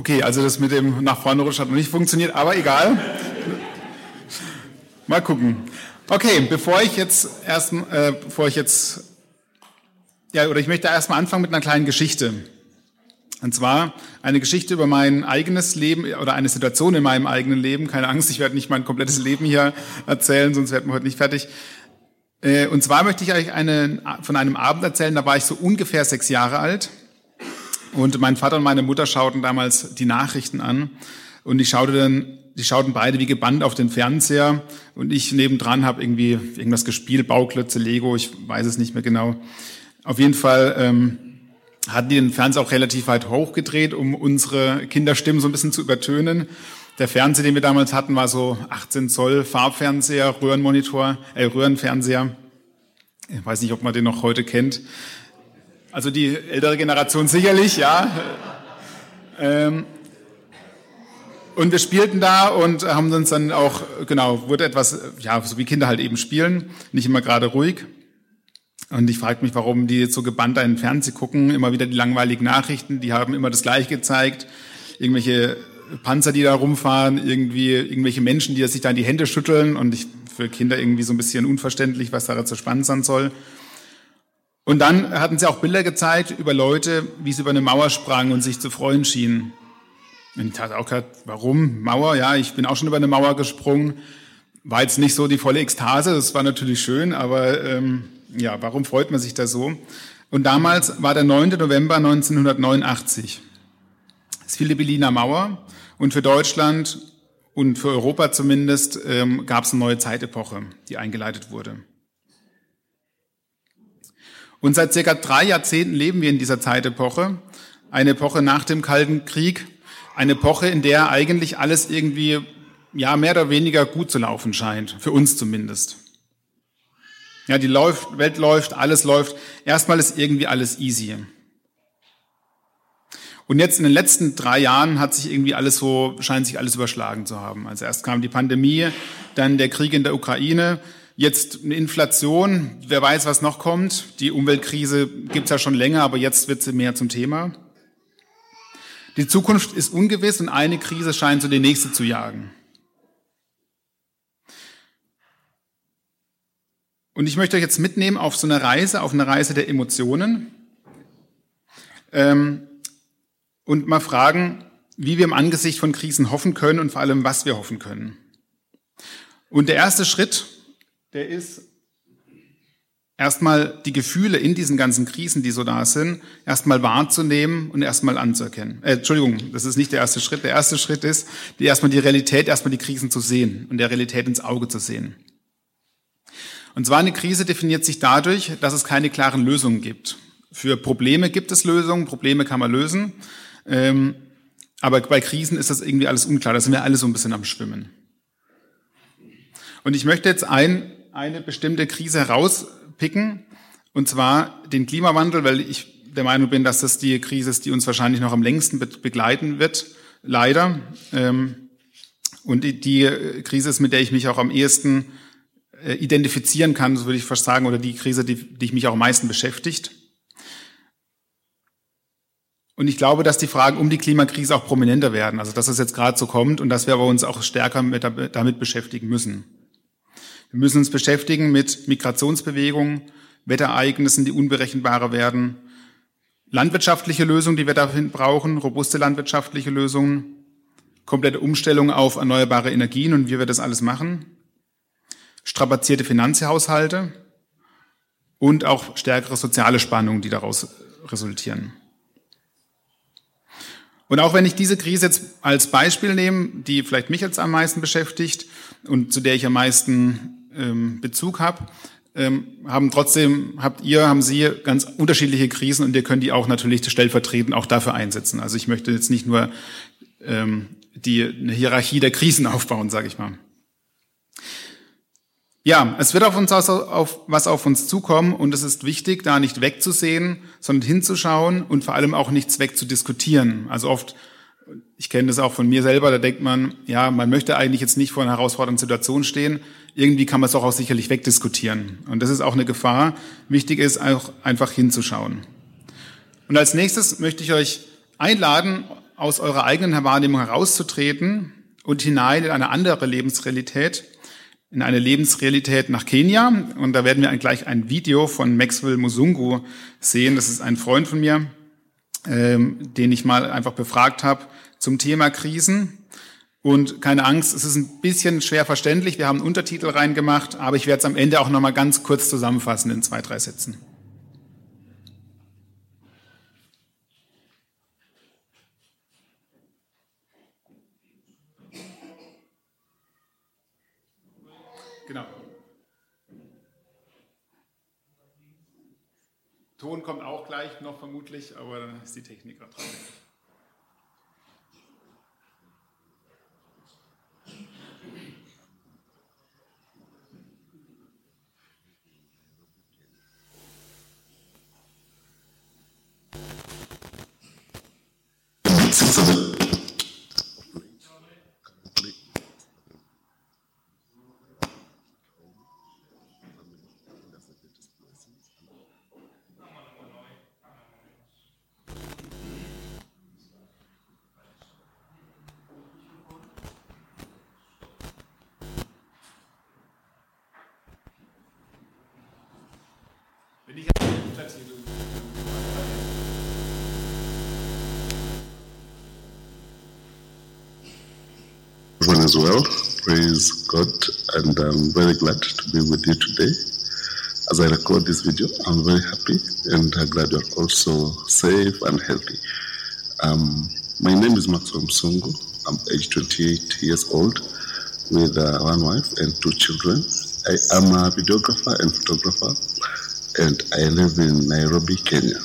Okay, also das mit dem nach vorne rutschen hat noch nicht funktioniert, aber egal. Mal gucken. Okay, bevor ich jetzt erst, äh, bevor ich jetzt, ja, oder ich möchte erstmal anfangen mit einer kleinen Geschichte. Und zwar eine Geschichte über mein eigenes Leben oder eine Situation in meinem eigenen Leben. Keine Angst, ich werde nicht mein komplettes Leben hier erzählen, sonst werden wir heute nicht fertig. Äh, und zwar möchte ich euch eine, von einem Abend erzählen, da war ich so ungefähr sechs Jahre alt. Und mein Vater und meine Mutter schauten damals die Nachrichten an und ich schaute dann, die schauten beide wie gebannt auf den Fernseher und ich nebendran habe irgendwie irgendwas gespielt, Bauklötze, Lego, ich weiß es nicht mehr genau. Auf jeden Fall ähm, hatten die den Fernseher auch relativ weit hochgedreht, um unsere Kinderstimmen so ein bisschen zu übertönen. Der Fernseher, den wir damals hatten, war so 18 Zoll Farbfernseher, Röhrenmonitor, äh, Röhrenfernseher. Ich weiß nicht, ob man den noch heute kennt. Also die ältere Generation sicherlich, ja. Ähm, und wir spielten da und haben uns dann auch, genau, wurde etwas, ja, so wie Kinder halt eben spielen, nicht immer gerade ruhig. Und ich fragte mich, warum die jetzt so gebannt einen Fernseh gucken, immer wieder die langweiligen Nachrichten, die haben immer das Gleiche gezeigt, irgendwelche Panzer, die da rumfahren, irgendwie irgendwelche Menschen, die sich da in die Hände schütteln und ich, für Kinder irgendwie so ein bisschen unverständlich, was daran so spannend sein soll. Und dann hatten sie auch Bilder gezeigt über Leute, wie sie über eine Mauer sprangen und sich zu freuen schienen. Und ich hatte auch gedacht, warum Mauer? Ja, ich bin auch schon über eine Mauer gesprungen. War jetzt nicht so die volle Ekstase, das war natürlich schön, aber ähm, ja, warum freut man sich da so? Und damals war der 9. November 1989. Es fiel die Berliner Mauer und für Deutschland und für Europa zumindest ähm, gab es eine neue Zeitepoche, die eingeleitet wurde. Und seit circa drei Jahrzehnten leben wir in dieser Zeitepoche, eine Epoche nach dem Kalten Krieg, eine Epoche, in der eigentlich alles irgendwie ja mehr oder weniger gut zu laufen scheint, für uns zumindest. Ja, die läuft, Welt läuft, alles läuft. Erstmal ist irgendwie alles easy. Und jetzt in den letzten drei Jahren hat sich irgendwie alles so, scheint sich alles überschlagen zu haben. Also erst kam die Pandemie, dann der Krieg in der Ukraine, Jetzt eine Inflation, wer weiß, was noch kommt. Die Umweltkrise gibt's ja schon länger, aber jetzt wird sie mehr zum Thema. Die Zukunft ist ungewiss und eine Krise scheint so die nächste zu jagen. Und ich möchte euch jetzt mitnehmen auf so eine Reise, auf eine Reise der Emotionen ähm, und mal fragen, wie wir im Angesicht von Krisen hoffen können und vor allem, was wir hoffen können. Und der erste Schritt, der ist erstmal die Gefühle in diesen ganzen Krisen, die so da sind, erstmal wahrzunehmen und erstmal anzuerkennen. Äh, Entschuldigung, das ist nicht der erste Schritt. Der erste Schritt ist, die erstmal die Realität, erstmal die Krisen zu sehen und der Realität ins Auge zu sehen. Und zwar eine Krise definiert sich dadurch, dass es keine klaren Lösungen gibt. Für Probleme gibt es Lösungen, Probleme kann man lösen. Ähm, aber bei Krisen ist das irgendwie alles unklar. Da sind wir alle so ein bisschen am Schwimmen. Und ich möchte jetzt ein eine bestimmte Krise herauspicken, und zwar den Klimawandel, weil ich der Meinung bin, dass das die Krise ist, die uns wahrscheinlich noch am längsten begleiten wird, leider. Ähm, und die Krise ist, mit der ich mich auch am ehesten äh, identifizieren kann, so würde ich fast sagen, oder die Krise, die, die mich auch am meisten beschäftigt. Und ich glaube, dass die Fragen um die Klimakrise auch prominenter werden, also dass es jetzt gerade so kommt und dass wir aber uns auch stärker mit, damit beschäftigen müssen. Wir müssen uns beschäftigen mit Migrationsbewegungen, Wetterereignissen, die unberechenbarer werden, landwirtschaftliche Lösungen, die wir dafür brauchen, robuste landwirtschaftliche Lösungen, komplette Umstellung auf erneuerbare Energien und wie wir das alles machen, strapazierte Finanzhaushalte und auch stärkere soziale Spannungen, die daraus resultieren. Und auch wenn ich diese Krise jetzt als Beispiel nehme, die vielleicht mich jetzt am meisten beschäftigt und zu der ich am meisten ähm, Bezug habe, ähm, haben trotzdem, habt ihr, haben Sie ganz unterschiedliche Krisen und ihr könnt die auch natürlich stellvertretend auch dafür einsetzen. Also ich möchte jetzt nicht nur ähm, die eine Hierarchie der Krisen aufbauen, sage ich mal. Ja, es wird auf uns auf, auf, was auf uns zukommen und es ist wichtig, da nicht wegzusehen, sondern hinzuschauen und vor allem auch nichts wegzudiskutieren. Also oft ich kenne das auch von mir selber, da denkt man, ja, man möchte eigentlich jetzt nicht vor einer herausfordernden Situation stehen. Irgendwie kann man es doch auch sicherlich wegdiskutieren. Und das ist auch eine Gefahr. Wichtig ist auch einfach hinzuschauen. Und als nächstes möchte ich euch einladen, aus eurer eigenen Wahrnehmung herauszutreten und hinein in eine andere Lebensrealität, in eine Lebensrealität nach Kenia. Und da werden wir gleich ein Video von Maxwell Musungu sehen. Das ist ein Freund von mir, ähm, den ich mal einfach befragt habe zum Thema Krisen. Und keine Angst, es ist ein bisschen schwer verständlich. Wir haben Untertitel reingemacht, aber ich werde es am Ende auch noch mal ganz kurz zusammenfassen in zwei, drei Sätzen. Genau. Ton kommt auch gleich noch vermutlich, aber dann ist die Technik gerade dran. Everyone well. Praise God, and I'm very glad to be with you today. As I record this video, I'm very happy and I'm glad you're also safe and healthy. Um, my name is Maxwell Msungu. I'm age 28 years old with uh, one wife and two children. I am a videographer and photographer, and I live in Nairobi, Kenya.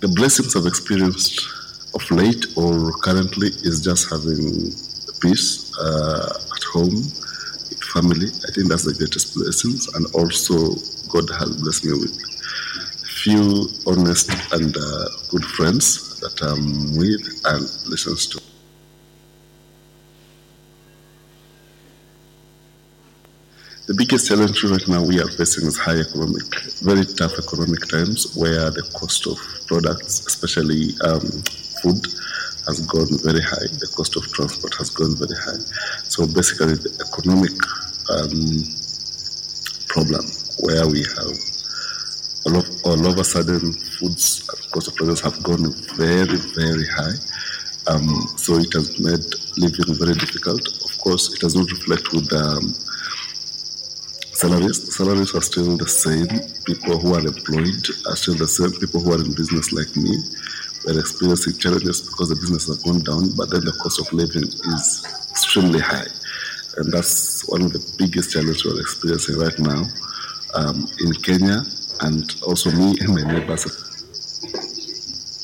The blessings I've experienced of late or currently is just having peace uh, at home, with family. I think that's the greatest blessings, and also God has blessed me with few honest and uh, good friends that I'm with and listens to. The biggest challenge right now we are facing is high economic, very tough economic times where the cost of products, especially um, food, has gone very high. The cost of transport has gone very high. So basically, the economic um, problem where we have all of, all of a sudden foods cost of products have gone very, very high. Um, so it has made living very difficult. Of course, it does not reflect with um, salaries. Salaries are still the same. People who are employed are still the same. People who are in business like me are experiencing challenges because the business has gone down, but then the cost of living is extremely high. And that's one of the biggest challenges we're experiencing right now um, in Kenya and also me and my neighbors.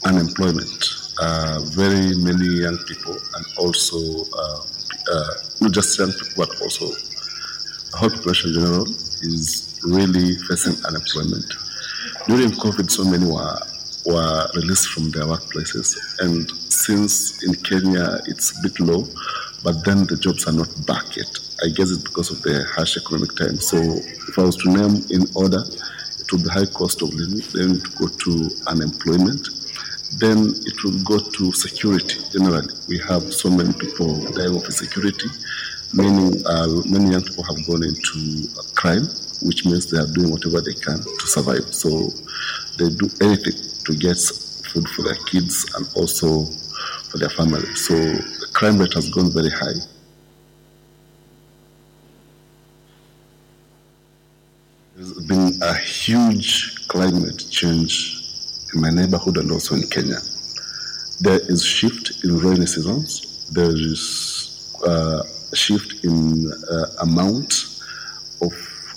Unemployment. Uh, very many young people and also uh, uh, not just young people but also population in general is really facing unemployment. During COVID, so many were, were released from their workplaces. And since in Kenya it's a bit low, but then the jobs are not back yet. I guess it's because of the harsh economic times. So if I was to name in order, it would be high cost of living, then it would go to unemployment, then it would go to security generally. We have so many people dying of insecurity many uh, many young people have gone into crime, which means they are doing whatever they can to survive. So they do anything to get food for their kids and also for their family. So the crime rate has gone very high. There's been a huge climate change in my neighborhood and also in Kenya. There is shift in rainy seasons. There is uh, shift in uh, amount of,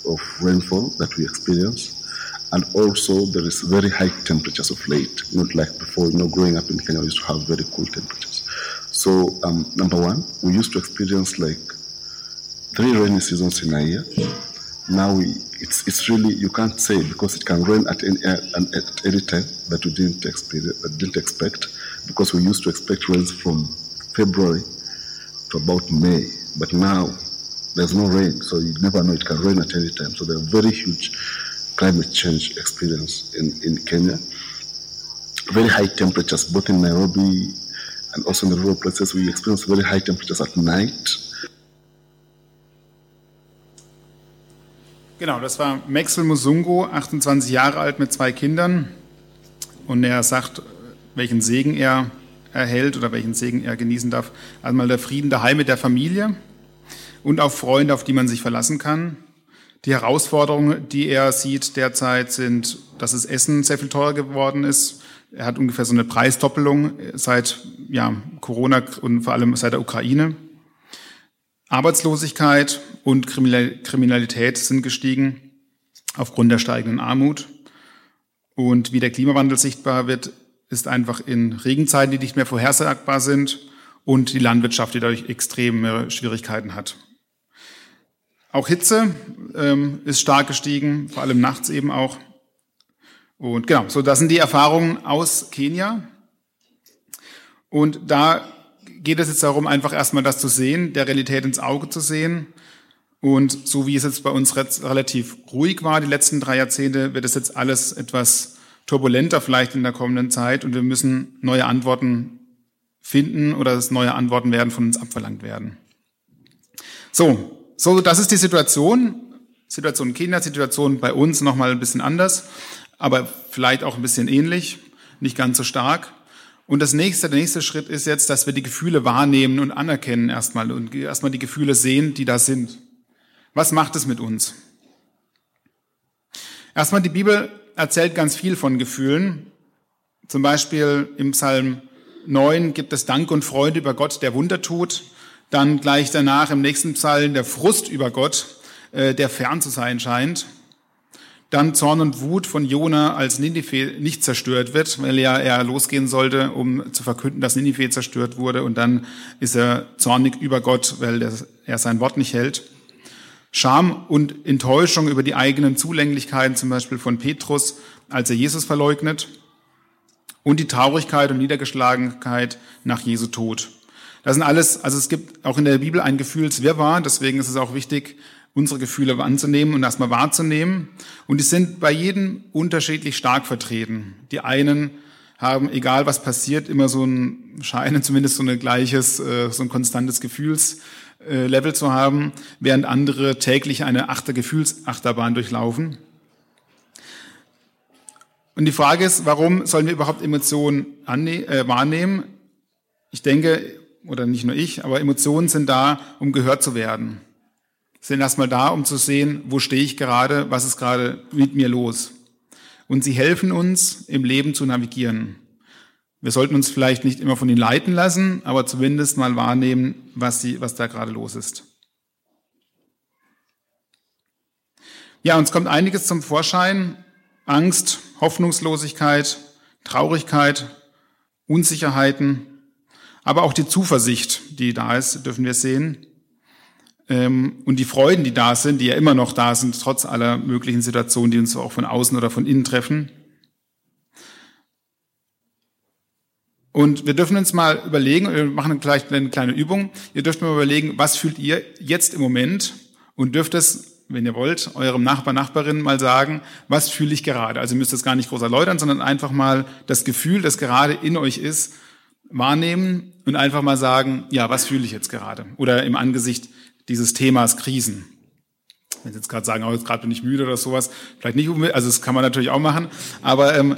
of rainfall that we experience. And also, there is very high temperatures of late, not like before. You know, growing up in Kenya, we used to have very cool temperatures. So, um, number one, we used to experience like three rainy seasons in a year. Now we, it's it's really you can't say because it can rain at any at any time that we didn't experience, didn't expect because we used to expect rains from February to about May but now there's no rain, so you never know. It can rain at any time. So there are very huge climate change experience in, in Kenya. Very high temperatures, both in Nairobi and also in the rural places. We experience very high temperatures at night. Genau, das war Maxwell Musungo, 28 Jahre alt mit zwei Kindern. Und er sagt, welchen Segen er erhält oder welchen Segen er genießen darf. Einmal der Frieden daheim mit der Familie und auch Freunde, auf die man sich verlassen kann. Die Herausforderungen, die er sieht derzeit, sind, dass das Essen sehr viel teurer geworden ist. Er hat ungefähr so eine Preisdoppelung seit ja, Corona und vor allem seit der Ukraine. Arbeitslosigkeit und Kriminalität sind gestiegen aufgrund der steigenden Armut. Und wie der Klimawandel sichtbar wird, ist einfach in Regenzeiten, die nicht mehr vorhersagbar sind und die Landwirtschaft, die dadurch extreme Schwierigkeiten hat. Auch Hitze ähm, ist stark gestiegen, vor allem nachts eben auch. Und genau, so das sind die Erfahrungen aus Kenia. Und da geht es jetzt darum, einfach erstmal das zu sehen, der Realität ins Auge zu sehen. Und so wie es jetzt bei uns relativ ruhig war, die letzten drei Jahrzehnte, wird es jetzt alles etwas turbulenter vielleicht in der kommenden Zeit und wir müssen neue Antworten finden oder dass neue Antworten werden von uns abverlangt werden. So, so das ist die Situation. Situation in Kenia, Situation bei uns nochmal ein bisschen anders, aber vielleicht auch ein bisschen ähnlich, nicht ganz so stark. Und das nächste, der nächste Schritt ist jetzt, dass wir die Gefühle wahrnehmen und anerkennen erstmal und erstmal die Gefühle sehen, die da sind. Was macht es mit uns? Erstmal die Bibel erzählt ganz viel von Gefühlen. Zum Beispiel im Psalm 9 gibt es Dank und Freude über Gott, der Wunder tut. Dann gleich danach im nächsten Psalm der Frust über Gott, äh, der fern zu sein scheint. Dann Zorn und Wut von Jona, als Ninive nicht zerstört wird, weil ja er losgehen sollte, um zu verkünden, dass Ninive zerstört wurde. Und dann ist er zornig über Gott, weil er sein Wort nicht hält. Scham und Enttäuschung über die eigenen Zulänglichkeiten, zum Beispiel von Petrus, als er Jesus verleugnet. Und die Traurigkeit und Niedergeschlagenheit nach Jesu Tod. Das sind alles, also es gibt auch in der Bibel ein Gefühlswirrwarr, deswegen ist es auch wichtig, unsere Gefühle anzunehmen und erstmal wahrzunehmen. Und die sind bei jedem unterschiedlich stark vertreten. Die einen haben, egal was passiert, immer so ein, scheinen zumindest so ein gleiches, äh, so ein konstantes Gefühlslevel zu haben, während andere täglich eine achte Gefühlsachterbahn durchlaufen. Und die Frage ist, warum sollen wir überhaupt Emotionen äh, wahrnehmen? Ich denke, oder nicht nur ich, aber Emotionen sind da, um gehört zu werden sind erstmal da, um zu sehen, wo stehe ich gerade, was ist gerade mit mir los. Und sie helfen uns, im Leben zu navigieren. Wir sollten uns vielleicht nicht immer von ihnen leiten lassen, aber zumindest mal wahrnehmen, was, sie, was da gerade los ist. Ja, uns kommt einiges zum Vorschein. Angst, Hoffnungslosigkeit, Traurigkeit, Unsicherheiten, aber auch die Zuversicht, die da ist, dürfen wir sehen. Ähm, und die Freuden, die da sind, die ja immer noch da sind, trotz aller möglichen Situationen, die uns auch von außen oder von innen treffen. Und wir dürfen uns mal überlegen, wir machen gleich eine kleine Übung. Ihr dürft mal überlegen, was fühlt ihr jetzt im Moment und dürft es, wenn ihr wollt, eurem Nachbar, Nachbarin mal sagen, was fühle ich gerade. Also ihr müsst es gar nicht groß erläutern, sondern einfach mal das Gefühl, das gerade in euch ist, wahrnehmen und einfach mal sagen, ja, was fühle ich jetzt gerade? Oder im Angesicht dieses Themas Krisen. Wenn Sie jetzt gerade sagen, oh, jetzt gerade bin ich müde oder sowas, vielleicht nicht unbedingt, also das kann man natürlich auch machen, aber ähm,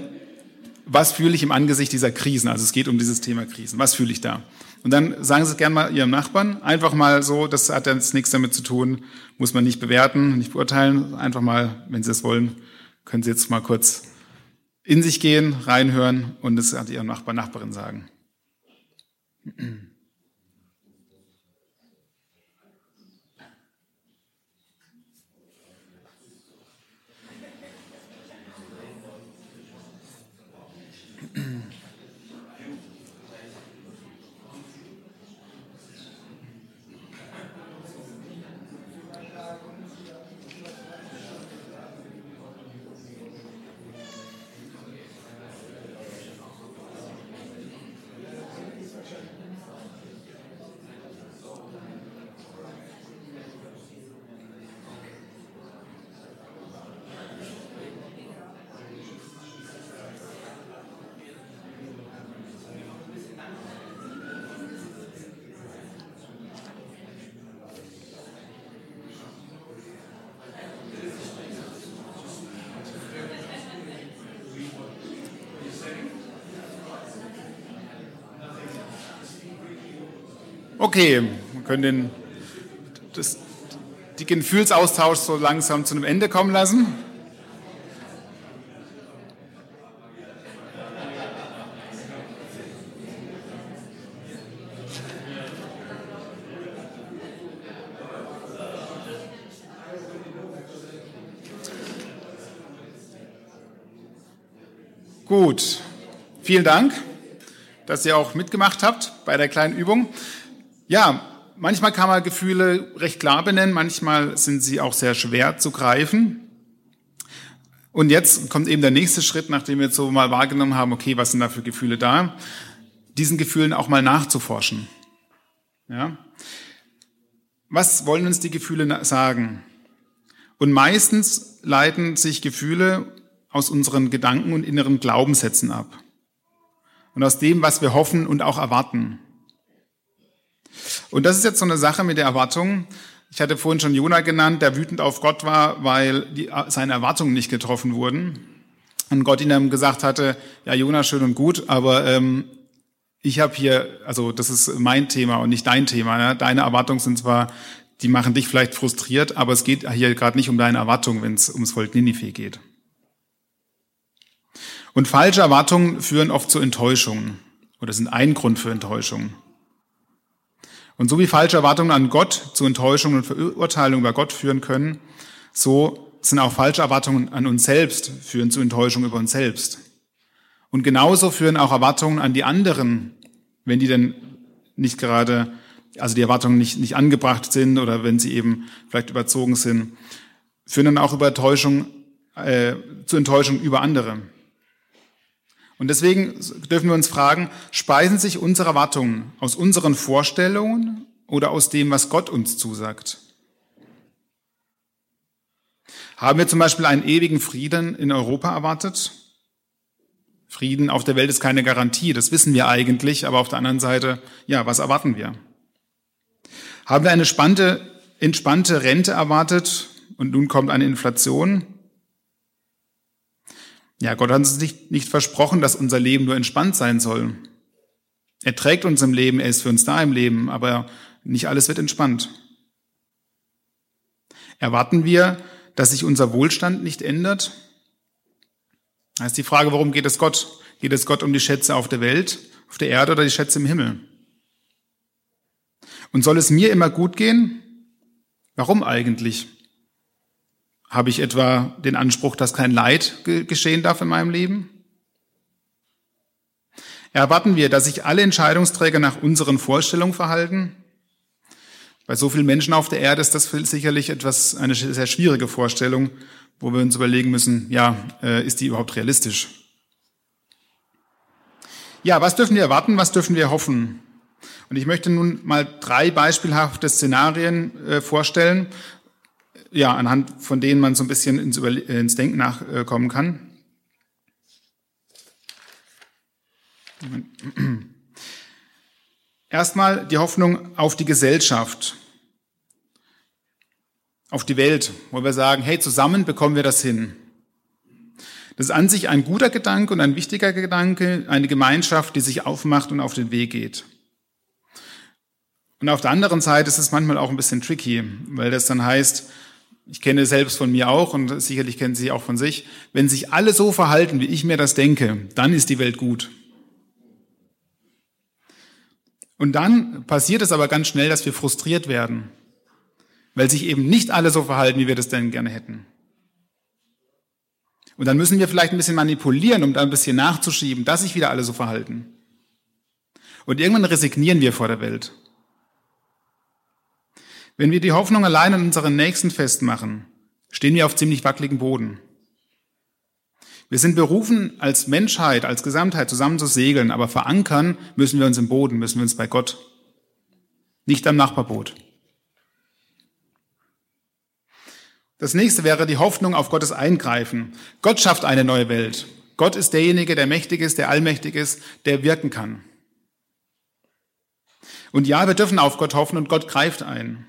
was fühle ich im Angesicht dieser Krisen? Also es geht um dieses Thema Krisen. Was fühle ich da? Und dann sagen Sie es gerne mal Ihrem Nachbarn. Einfach mal so, das hat jetzt nichts damit zu tun, muss man nicht bewerten, nicht beurteilen. Einfach mal, wenn Sie es wollen, können Sie jetzt mal kurz in sich gehen, reinhören und es hat Ihrem Nachbar, Nachbarin sagen. Okay, wir können den, das, die Gefühlsaustausch so langsam zu einem Ende kommen lassen. Gut, vielen Dank, dass ihr auch mitgemacht habt bei der kleinen Übung. Ja, manchmal kann man Gefühle recht klar benennen, manchmal sind sie auch sehr schwer zu greifen. Und jetzt kommt eben der nächste Schritt, nachdem wir jetzt so mal wahrgenommen haben, okay, was sind da für Gefühle da, diesen Gefühlen auch mal nachzuforschen. Ja? Was wollen uns die Gefühle sagen? Und meistens leiten sich Gefühle aus unseren Gedanken und inneren Glaubenssätzen ab. Und aus dem, was wir hoffen und auch erwarten. Und das ist jetzt so eine Sache mit der Erwartung. Ich hatte vorhin schon Jona genannt, der wütend auf Gott war, weil die, seine Erwartungen nicht getroffen wurden. Und Gott ihm gesagt hatte, ja Jona, schön und gut, aber ähm, ich habe hier, also das ist mein Thema und nicht dein Thema. Ne? Deine Erwartungen sind zwar, die machen dich vielleicht frustriert, aber es geht hier gerade nicht um deine Erwartungen, wenn es ums Volk Ninive geht. Und falsche Erwartungen führen oft zu Enttäuschungen oder sind ein Grund für Enttäuschungen. Und so wie falsche Erwartungen an Gott zu Enttäuschungen und Verurteilungen über Gott führen können, so sind auch falsche Erwartungen an uns selbst führen zu Enttäuschungen über uns selbst. Und genauso führen auch Erwartungen an die anderen, wenn die denn nicht gerade, also die Erwartungen nicht, nicht angebracht sind oder wenn sie eben vielleicht überzogen sind, führen dann auch über Enttäuschung, äh, zu Enttäuschung über andere. Und deswegen dürfen wir uns fragen, speisen sich unsere Erwartungen aus unseren Vorstellungen oder aus dem, was Gott uns zusagt? Haben wir zum Beispiel einen ewigen Frieden in Europa erwartet? Frieden auf der Welt ist keine Garantie, das wissen wir eigentlich, aber auf der anderen Seite, ja, was erwarten wir? Haben wir eine spannende, entspannte Rente erwartet und nun kommt eine Inflation? Ja, Gott hat uns nicht, nicht versprochen, dass unser Leben nur entspannt sein soll. Er trägt uns im Leben, er ist für uns da im Leben, aber nicht alles wird entspannt. Erwarten wir, dass sich unser Wohlstand nicht ändert? Da ist die Frage, warum geht es Gott? Geht es Gott um die Schätze auf der Welt, auf der Erde oder die Schätze im Himmel? Und soll es mir immer gut gehen? Warum eigentlich? Habe ich etwa den Anspruch, dass kein Leid geschehen darf in meinem Leben? Erwarten wir, dass sich alle Entscheidungsträger nach unseren Vorstellungen verhalten? Bei so vielen Menschen auf der Erde ist das sicherlich etwas, eine sehr schwierige Vorstellung, wo wir uns überlegen müssen, ja, äh, ist die überhaupt realistisch? Ja, was dürfen wir erwarten, was dürfen wir hoffen? Und ich möchte nun mal drei beispielhafte Szenarien äh, vorstellen, ja, anhand von denen man so ein bisschen ins, Überle ins Denken nachkommen kann. Erstmal die Hoffnung auf die Gesellschaft, auf die Welt, wo wir sagen, hey, zusammen bekommen wir das hin. Das ist an sich ein guter Gedanke und ein wichtiger Gedanke, eine Gemeinschaft, die sich aufmacht und auf den Weg geht. Und auf der anderen Seite ist es manchmal auch ein bisschen tricky, weil das dann heißt, ich kenne selbst von mir auch und sicherlich kennen Sie auch von sich, wenn sich alle so verhalten, wie ich mir das denke, dann ist die Welt gut. Und dann passiert es aber ganz schnell, dass wir frustriert werden, weil sich eben nicht alle so verhalten, wie wir das denn gerne hätten. Und dann müssen wir vielleicht ein bisschen manipulieren, um da ein bisschen nachzuschieben, dass sich wieder alle so verhalten. Und irgendwann resignieren wir vor der Welt. Wenn wir die Hoffnung allein an unseren Nächsten festmachen, stehen wir auf ziemlich wackeligen Boden. Wir sind berufen, als Menschheit, als Gesamtheit zusammen zu segeln, aber verankern müssen wir uns im Boden, müssen wir uns bei Gott, nicht am Nachbarboot. Das nächste wäre die Hoffnung auf Gottes Eingreifen. Gott schafft eine neue Welt. Gott ist derjenige, der mächtig ist, der allmächtig ist, der wirken kann. Und ja, wir dürfen auf Gott hoffen und Gott greift ein.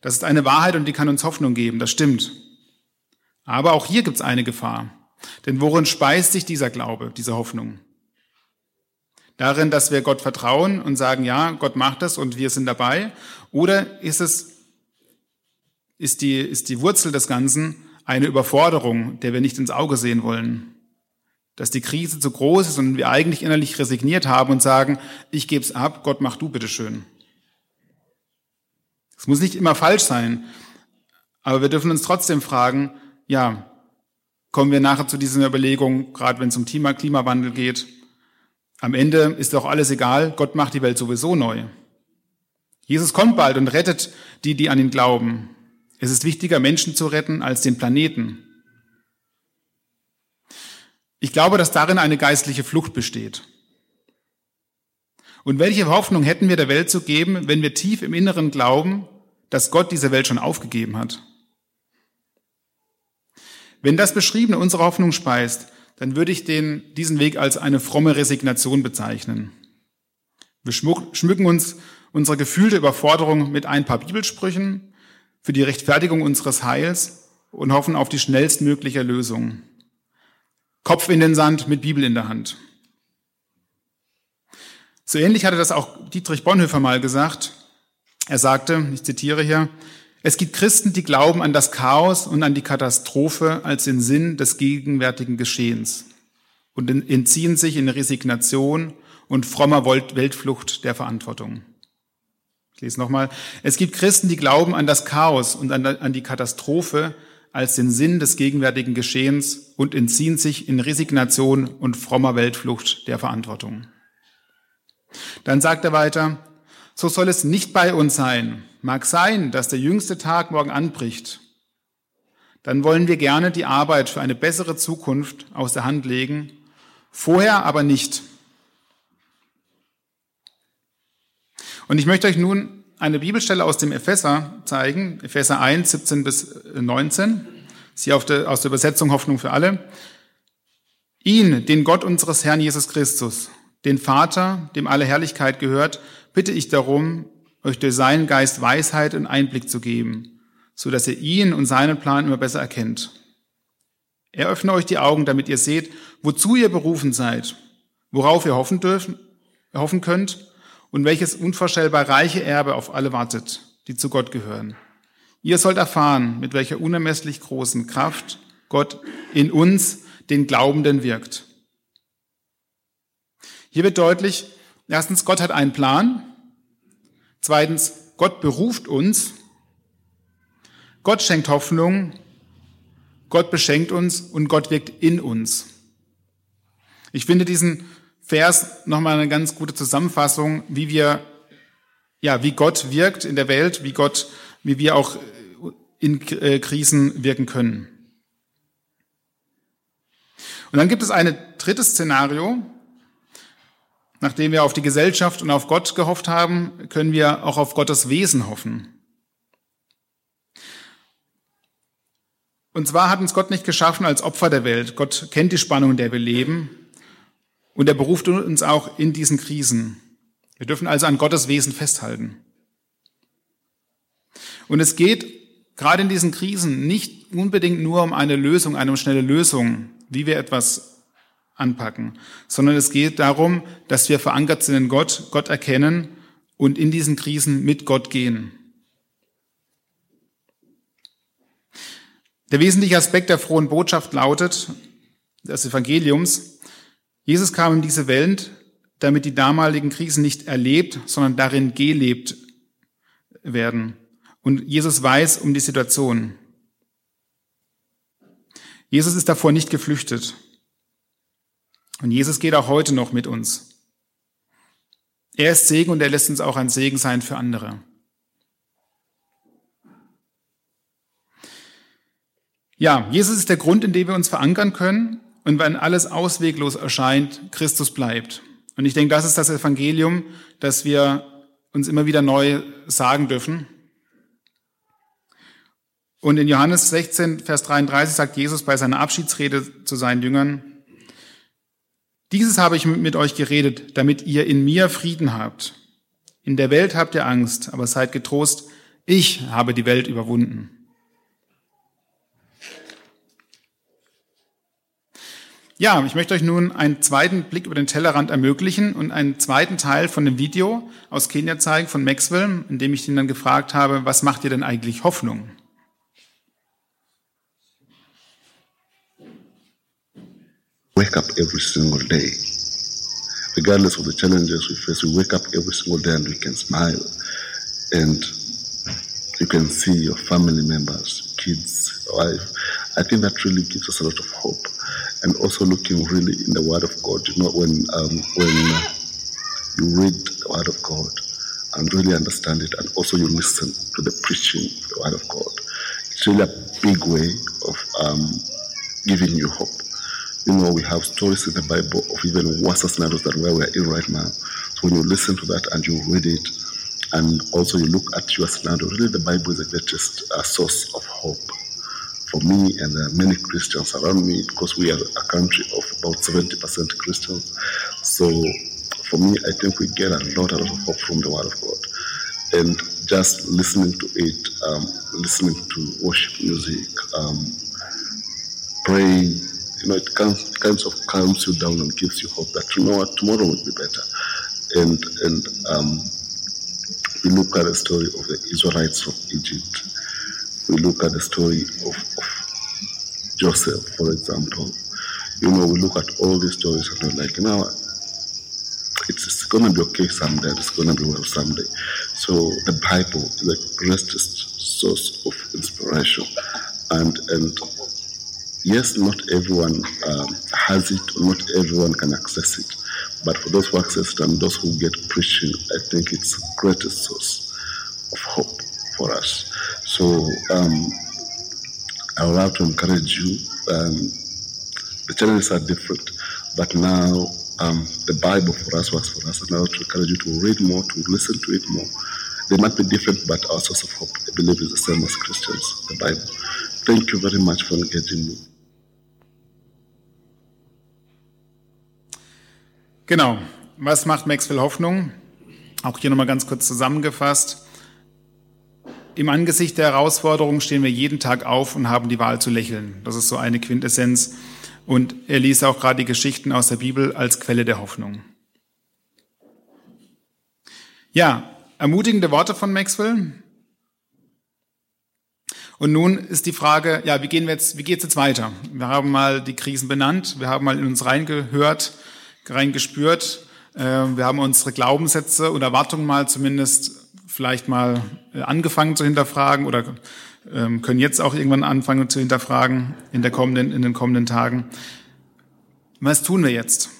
Das ist eine Wahrheit und die kann uns Hoffnung geben, das stimmt. Aber auch hier gibt es eine Gefahr. Denn worin speist sich dieser Glaube, diese Hoffnung? Darin, dass wir Gott vertrauen und sagen, ja, Gott macht das und wir sind dabei? Oder ist es, ist die, ist die Wurzel des Ganzen eine Überforderung, der wir nicht ins Auge sehen wollen? Dass die Krise zu groß ist und wir eigentlich innerlich resigniert haben und sagen, ich gebe es ab, Gott mach du bitteschön. Es muss nicht immer falsch sein, aber wir dürfen uns trotzdem fragen, ja, kommen wir nachher zu dieser Überlegung, gerade wenn es um Thema Klimawandel geht, am Ende ist doch alles egal, Gott macht die Welt sowieso neu. Jesus kommt bald und rettet die, die an ihn glauben. Es ist wichtiger, Menschen zu retten, als den Planeten. Ich glaube, dass darin eine geistliche Flucht besteht. Und welche Hoffnung hätten wir der Welt zu geben, wenn wir tief im Inneren glauben, dass Gott diese Welt schon aufgegeben hat? Wenn das Beschriebene unsere Hoffnung speist, dann würde ich den, diesen Weg als eine fromme Resignation bezeichnen. Wir schmücken uns unsere gefühlte Überforderung mit ein paar Bibelsprüchen für die Rechtfertigung unseres Heils und hoffen auf die schnellstmögliche Lösung. Kopf in den Sand mit Bibel in der Hand. So ähnlich hatte das auch Dietrich Bonhoeffer mal gesagt. Er sagte, ich zitiere hier, es gibt Christen, die glauben an das Chaos und an die Katastrophe als den Sinn des gegenwärtigen Geschehens und entziehen sich in Resignation und frommer Weltflucht der Verantwortung. Ich lese nochmal. Es gibt Christen, die glauben an das Chaos und an die Katastrophe als den Sinn des gegenwärtigen Geschehens und entziehen sich in Resignation und frommer Weltflucht der Verantwortung. Dann sagt er weiter, so soll es nicht bei uns sein, Mag sein, dass der jüngste Tag morgen anbricht. Dann wollen wir gerne die Arbeit für eine bessere Zukunft aus der Hand legen, vorher aber nicht. Und ich möchte euch nun eine Bibelstelle aus dem Epheser zeigen, Epheser 1, 17 bis 19. Sie aus der Übersetzung Hoffnung für alle. Ihn, den Gott unseres Herrn Jesus Christus, den Vater, dem alle Herrlichkeit gehört, bitte ich darum, euch durch seinen Geist Weisheit und Einblick zu geben, so dass ihr ihn und seinen Plan immer besser erkennt. Er öffne euch die Augen, damit ihr seht, wozu ihr berufen seid, worauf ihr hoffen dürfen, hoffen könnt und welches unvorstellbar reiche Erbe auf alle wartet, die zu Gott gehören. Ihr sollt erfahren, mit welcher unermesslich großen Kraft Gott in uns, den Glaubenden, wirkt. Hier wird deutlich, erstens, Gott hat einen Plan, Zweitens, Gott beruft uns. Gott schenkt Hoffnung. Gott beschenkt uns und Gott wirkt in uns. Ich finde diesen Vers nochmal eine ganz gute Zusammenfassung, wie wir, ja, wie Gott wirkt in der Welt, wie Gott, wie wir auch in äh, Krisen wirken können. Und dann gibt es ein drittes Szenario, Nachdem wir auf die Gesellschaft und auf Gott gehofft haben, können wir auch auf Gottes Wesen hoffen. Und zwar hat uns Gott nicht geschaffen als Opfer der Welt. Gott kennt die Spannung, in der wir leben. Und er beruft uns auch in diesen Krisen. Wir dürfen also an Gottes Wesen festhalten. Und es geht gerade in diesen Krisen nicht unbedingt nur um eine Lösung, eine schnelle Lösung, wie wir etwas anpacken, sondern es geht darum, dass wir verankert sind in Gott, Gott erkennen und in diesen Krisen mit Gott gehen. Der wesentliche Aspekt der frohen Botschaft lautet, des Evangeliums, Jesus kam in diese Welt, damit die damaligen Krisen nicht erlebt, sondern darin gelebt werden. Und Jesus weiß um die Situation. Jesus ist davor nicht geflüchtet. Und Jesus geht auch heute noch mit uns. Er ist Segen und er lässt uns auch ein Segen sein für andere. Ja, Jesus ist der Grund, in dem wir uns verankern können und wenn alles ausweglos erscheint, Christus bleibt. Und ich denke, das ist das Evangelium, das wir uns immer wieder neu sagen dürfen. Und in Johannes 16, Vers 33 sagt Jesus bei seiner Abschiedsrede zu seinen Jüngern, dieses habe ich mit euch geredet, damit ihr in mir Frieden habt. In der Welt habt ihr Angst, aber seid getrost, ich habe die Welt überwunden. Ja, ich möchte euch nun einen zweiten Blick über den Tellerrand ermöglichen und einen zweiten Teil von dem Video aus Kenia zeigen von Maxwell, in dem ich ihn dann gefragt habe, was macht ihr denn eigentlich Hoffnung? Wake up every single day. Regardless of the challenges we face, we wake up every single day and we can smile. And you can see your family members, kids, wife. I think that really gives us a lot of hope. And also looking really in the Word of God. You know, when um, when you read the Word of God and really understand it, and also you listen to the preaching of the Word of God, it's really a big way of um, giving you hope. You know, we have stories in the Bible of even worse scenarios than where we're in right now. So when you listen to that and you read it, and also you look at your scenario, really the Bible is the greatest uh, source of hope for me and are many Christians around me because we are a country of about 70% Christians. So for me, I think we get a lot, a lot of hope from the Word of God. And just listening to it, um, listening to worship music, um, praying, you know, it kind, kind of calms you down and gives you hope that you know what tomorrow will be better. And and um, we look at the story of the Israelites from Egypt. We look at the story of, of Joseph, for example. You know, we look at all these stories and we're like, you know, it's, it's going to be okay someday. It's going to be well someday. So the Bible is the greatest source of inspiration, and and yes, not everyone um, has it, not everyone can access it. But for those who access it and those who get preaching, I think it's the greatest source of hope for us. So um, I would love to encourage you. Um, the challenges are different, but now um, the Bible for us works for us, and I would encourage you to read more, to listen to it more. They might be different, but our source of hope, I believe, is the same as Christians, the Bible. Thank you very much for engaging me. Genau. Was macht Maxwell Hoffnung? Auch hier nochmal ganz kurz zusammengefasst. Im Angesicht der Herausforderung stehen wir jeden Tag auf und haben die Wahl zu lächeln. Das ist so eine Quintessenz. Und er liest auch gerade die Geschichten aus der Bibel als Quelle der Hoffnung. Ja, ermutigende Worte von Maxwell. Und nun ist die Frage, ja, wie gehen wir jetzt, wie geht's jetzt weiter? Wir haben mal die Krisen benannt, wir haben mal in uns reingehört, reingespürt, äh, wir haben unsere Glaubenssätze und Erwartungen mal zumindest vielleicht mal äh, angefangen zu hinterfragen oder ähm, können jetzt auch irgendwann anfangen zu hinterfragen in, der kommenden, in den kommenden Tagen. Was tun wir jetzt?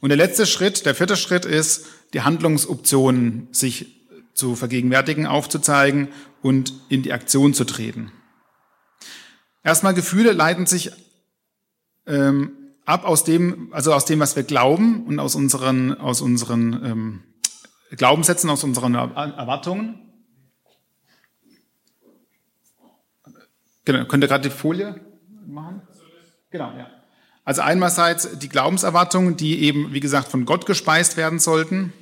Und der letzte Schritt, der vierte Schritt ist, die Handlungsoptionen sich zu vergegenwärtigen, aufzuzeigen und in die Aktion zu treten. Erstmal Gefühle leiten sich ähm, ab aus dem, also aus dem, was wir glauben und aus unseren, aus unseren ähm, Glaubenssätzen, aus unseren Erwartungen. Genau, könnt ihr gerade die Folie machen? Genau, ja. Also einerseits die Glaubenserwartungen, die eben, wie gesagt, von Gott gespeist werden sollten.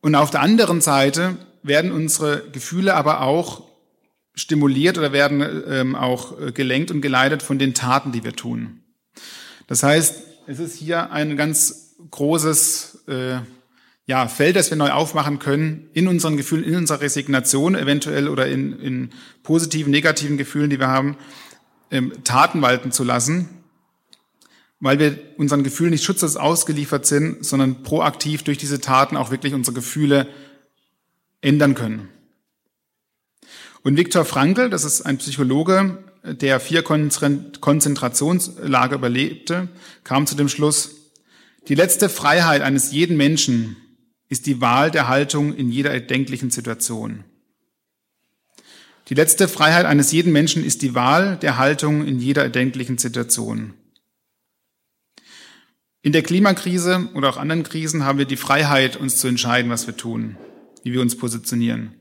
Und auf der anderen Seite werden unsere Gefühle aber auch stimuliert oder werden ähm, auch äh, gelenkt und geleitet von den Taten, die wir tun. Das heißt, es ist hier ein ganz großes äh, ja, Feld, das wir neu aufmachen können in unseren Gefühlen, in unserer Resignation eventuell oder in, in positiven, negativen Gefühlen, die wir haben, ähm, Taten walten zu lassen, weil wir unseren Gefühlen nicht schutzlos ausgeliefert sind, sondern proaktiv durch diese Taten auch wirklich unsere Gefühle ändern können. Und Viktor Frankl, das ist ein Psychologe, der vier Konzentrationslager überlebte, kam zu dem Schluss, die letzte Freiheit eines jeden Menschen ist die Wahl der Haltung in jeder erdenklichen Situation. Die letzte Freiheit eines jeden Menschen ist die Wahl der Haltung in jeder erdenklichen Situation. In der Klimakrise oder auch anderen Krisen haben wir die Freiheit, uns zu entscheiden, was wir tun, wie wir uns positionieren.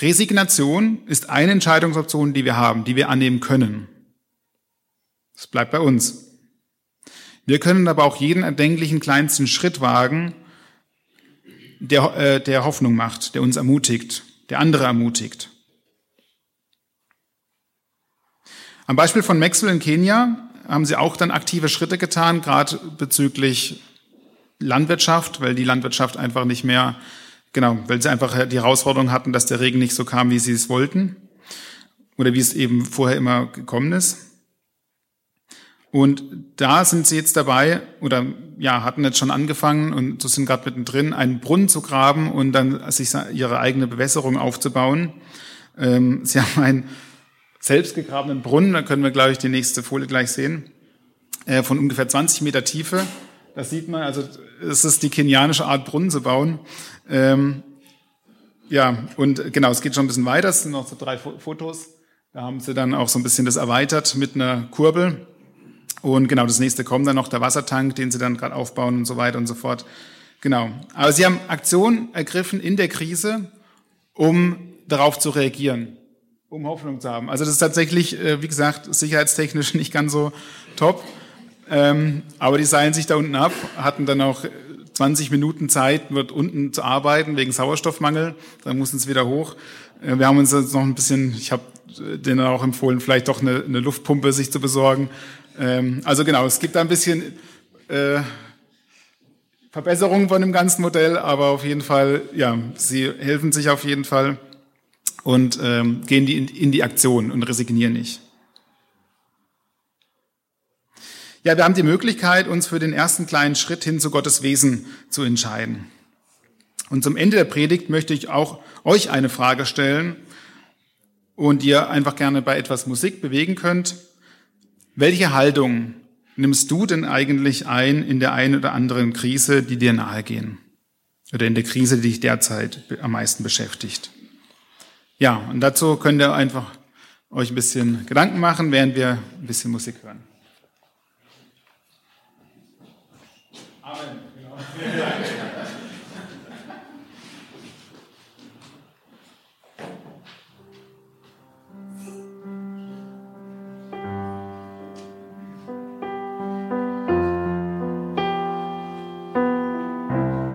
Resignation ist eine Entscheidungsoption, die wir haben, die wir annehmen können. Das bleibt bei uns. Wir können aber auch jeden erdenklichen kleinsten Schritt wagen, der, äh, der Hoffnung macht, der uns ermutigt, der andere ermutigt. Am Beispiel von Maxwell in Kenia haben sie auch dann aktive Schritte getan, gerade bezüglich Landwirtschaft, weil die Landwirtschaft einfach nicht mehr, genau, weil sie einfach die Herausforderung hatten, dass der Regen nicht so kam, wie sie es wollten oder wie es eben vorher immer gekommen ist. Und da sind sie jetzt dabei oder ja, hatten jetzt schon angefangen und so sind gerade mittendrin, einen Brunnen zu graben und dann sich ihre eigene Bewässerung aufzubauen. Ähm, sie haben einen selbstgegrabenen Brunnen, da können wir, glaube ich, die nächste Folie gleich sehen, äh, von ungefähr 20 Meter Tiefe. Das sieht man, also es ist die kenianische Art, Brunnen zu bauen. Ähm, ja, und genau, es geht schon ein bisschen weiter, es sind noch so drei Fotos. Da haben sie dann auch so ein bisschen das erweitert mit einer Kurbel. Und genau, das nächste kommt dann noch, der Wassertank, den sie dann gerade aufbauen und so weiter und so fort. Genau. Aber sie haben Aktionen ergriffen in der Krise, um darauf zu reagieren, um Hoffnung zu haben. Also das ist tatsächlich, äh, wie gesagt, sicherheitstechnisch nicht ganz so top. Ähm, aber die seilen sich da unten ab, hatten dann auch 20 Minuten Zeit, wird unten zu arbeiten wegen Sauerstoffmangel. Dann mussten sie wieder hoch. Äh, wir haben uns jetzt noch ein bisschen, ich habe denen auch empfohlen, vielleicht doch eine, eine Luftpumpe sich zu besorgen, ähm, also genau, es gibt da ein bisschen äh, Verbesserungen von dem ganzen Modell, aber auf jeden Fall, ja, sie helfen sich auf jeden Fall und ähm, gehen die in, in die Aktion und resignieren nicht. Ja, wir haben die Möglichkeit, uns für den ersten kleinen Schritt hin zu Gottes Wesen zu entscheiden. Und zum Ende der Predigt möchte ich auch euch eine Frage stellen und ihr einfach gerne bei etwas Musik bewegen könnt. Welche Haltung nimmst du denn eigentlich ein in der einen oder anderen Krise, die dir nahegehen? Oder in der Krise, die dich derzeit am meisten beschäftigt? Ja, und dazu könnt ihr einfach euch ein bisschen Gedanken machen, während wir ein bisschen Musik hören. Amen. You know?